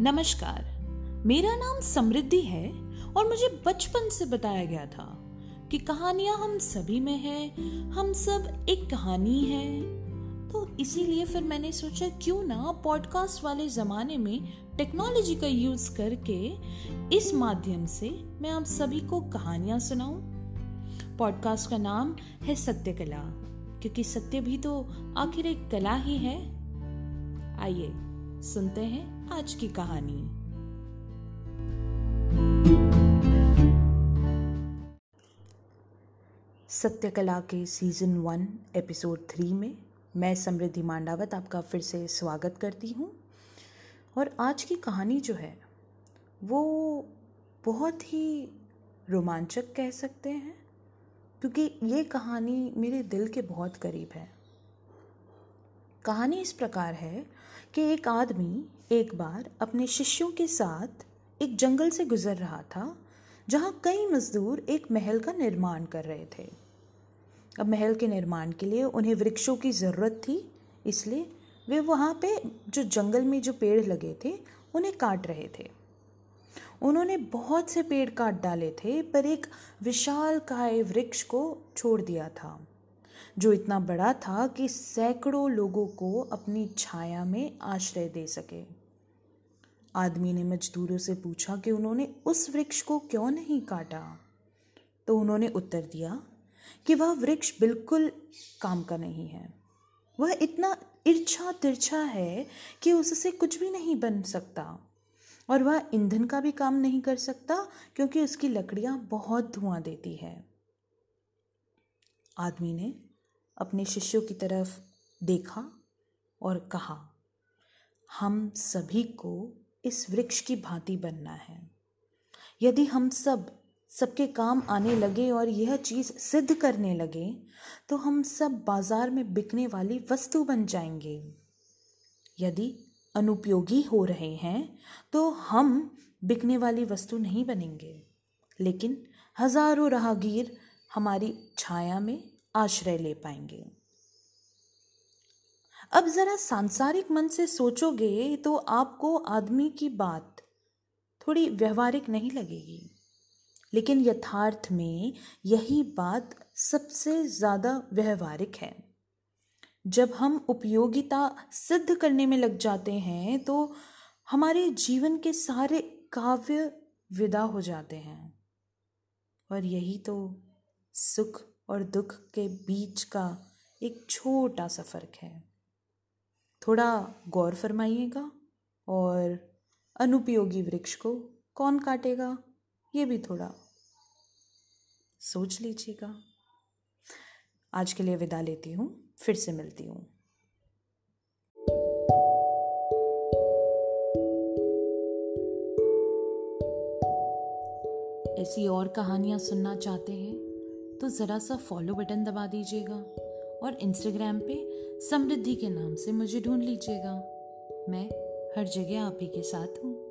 नमस्कार। मेरा नाम समृद्धि है और मुझे बचपन से बताया गया था कि कहानियाँ हम सभी में है, हम सब एक कहानी है। तो इसीलिए फिर मैंने सोचा क्यों ना पॉडकास्ट वाले ज़माने में टेक्नोलॉजी का यूज़ करके इस माध्यम से मैं आप सभी को कहानियाँ सुनाऊं। पॉडकास्ट का नाम है सत्य कला क्योंकि सत्य भी तो आखिर एक कला ही है। आइए, सुनते हैं। आज की कहानी। सत्यकला के सीज़न वन, एपिसोड थ्री में मैं समृद्धि मांडावत आपका फिर से स्वागत करती हूँ। और आज की कहानी जो है, वो बहुत ही रोमांचक कह सकते हैं, क्योंकि ये कहानी मेरे दिल के बहुत करीब है। कहानी इस प्रकार है कि एक आदमी एक बार अपने शिष्यों के साथ एक जंगल से गुजर रहा था, जहाँ कई मजदूर एक महल का निर्माण कर रहे थे। अब महल के निर्माण के लिए उन्हें वृक्षों की ज़रूरत थी, इसलिए वे वहाँ पे जो जंगल में जो पेड़ लगे थे, उन्हें काट रहे थे। उन्होंने बहुत से पेड़ काट डाले थे, पर एक विशाल काय वृक्ष को छोड़ दिया था। जो इतना बड़ा था कि सैकड़ों लोगों को अपनी छाया में आश्रय दे सके। आदमी ने मजदूरों से पूछा कि उन्होंने उस वृक्ष को क्यों नहीं काटा? तो उन्होंने उत्तर दिया कि वह वृक्ष बिल्कुल काम का नहीं है। वह इतना इर्छा तिरछा है कि उससे कुछ भी नहीं बन सकता। और वह ईंधन का भी काम नहीं कर सकता क्योंकि उसकी लकड़ियाँ बहुत धुआँ देती है। आदमी ने अपने शिष्यों की तरफ़ देखा और कहा, हम सभी को इस वृक्ष की भांति बनना है। यदि हम सब, सबके काम आने लगे और यह चीज़ सिद्ध करने लगे तो हम सब बाज़ार में बिकने वाली वस्तु बन जाएँगे। यदि अनुपयोगी हो रहे हैं तो हम बिकने वाली वस्तु नहीं बनेंगे। लेकिन हज़ारों राहगीर हमारी छाया में आश्रय ले पाएँगे। अब जरा सांसारिक मन से सोचोगे तो आपको आदमी की बात थोड़ी व्यवहारिक नहीं लगेगी। लेकिन यथार्थ में यही बात सबसे ज़्यादा व्यवहारिक है। जब हम उपयोगिता सिद्ध करने में लग जाते हैं तो हमारे जीवन के सारे काव्य विदा हो जाते हैं। और यही तो सुख और दुख के बीच का एक छोटा सा फ़र्क है। थोड़ा गौर फरमाइएगा और अनुपयोगी वृक्ष को कौन काटेगा, ये भी थोड़ा सोच लीजिएगा। आज के लिए विदा लेती हूँ, फिर से मिलती हूँ। ऐसी और कहानियाँ सुनना चाहते हैं? तो ज़रा सा फॉलो बटन दबा दीजिएगा और इंस्टाग्राम पे समृद्धि के नाम से मुझे ढूंढ लीजिएगा। मैं हर जगह आप ही के साथ हूँ।